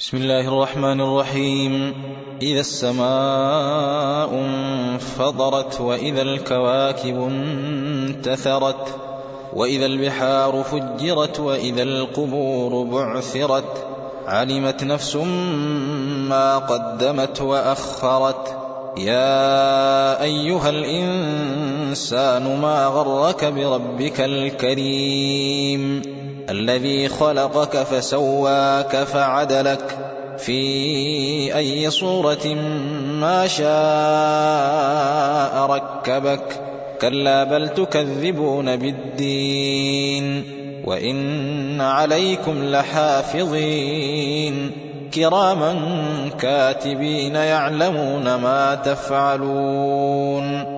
بسم الله الرحمن الرحيم. إذا السماء انفطرت وإذا الكواكب انتثرت وإذا البحار فجرت وإذا القبور بعثرت علمت نفس ما قدمت وأخرت يا أيها الإنسان ما غرك بربك الكريم الذي خلقك فسواك فعدلك في أي صورة ما شاء ركبك. كلا بل تكذبون بالدين. وإن عليكم لحافظين. كراما كاتبين يعلمون ما تفعلون.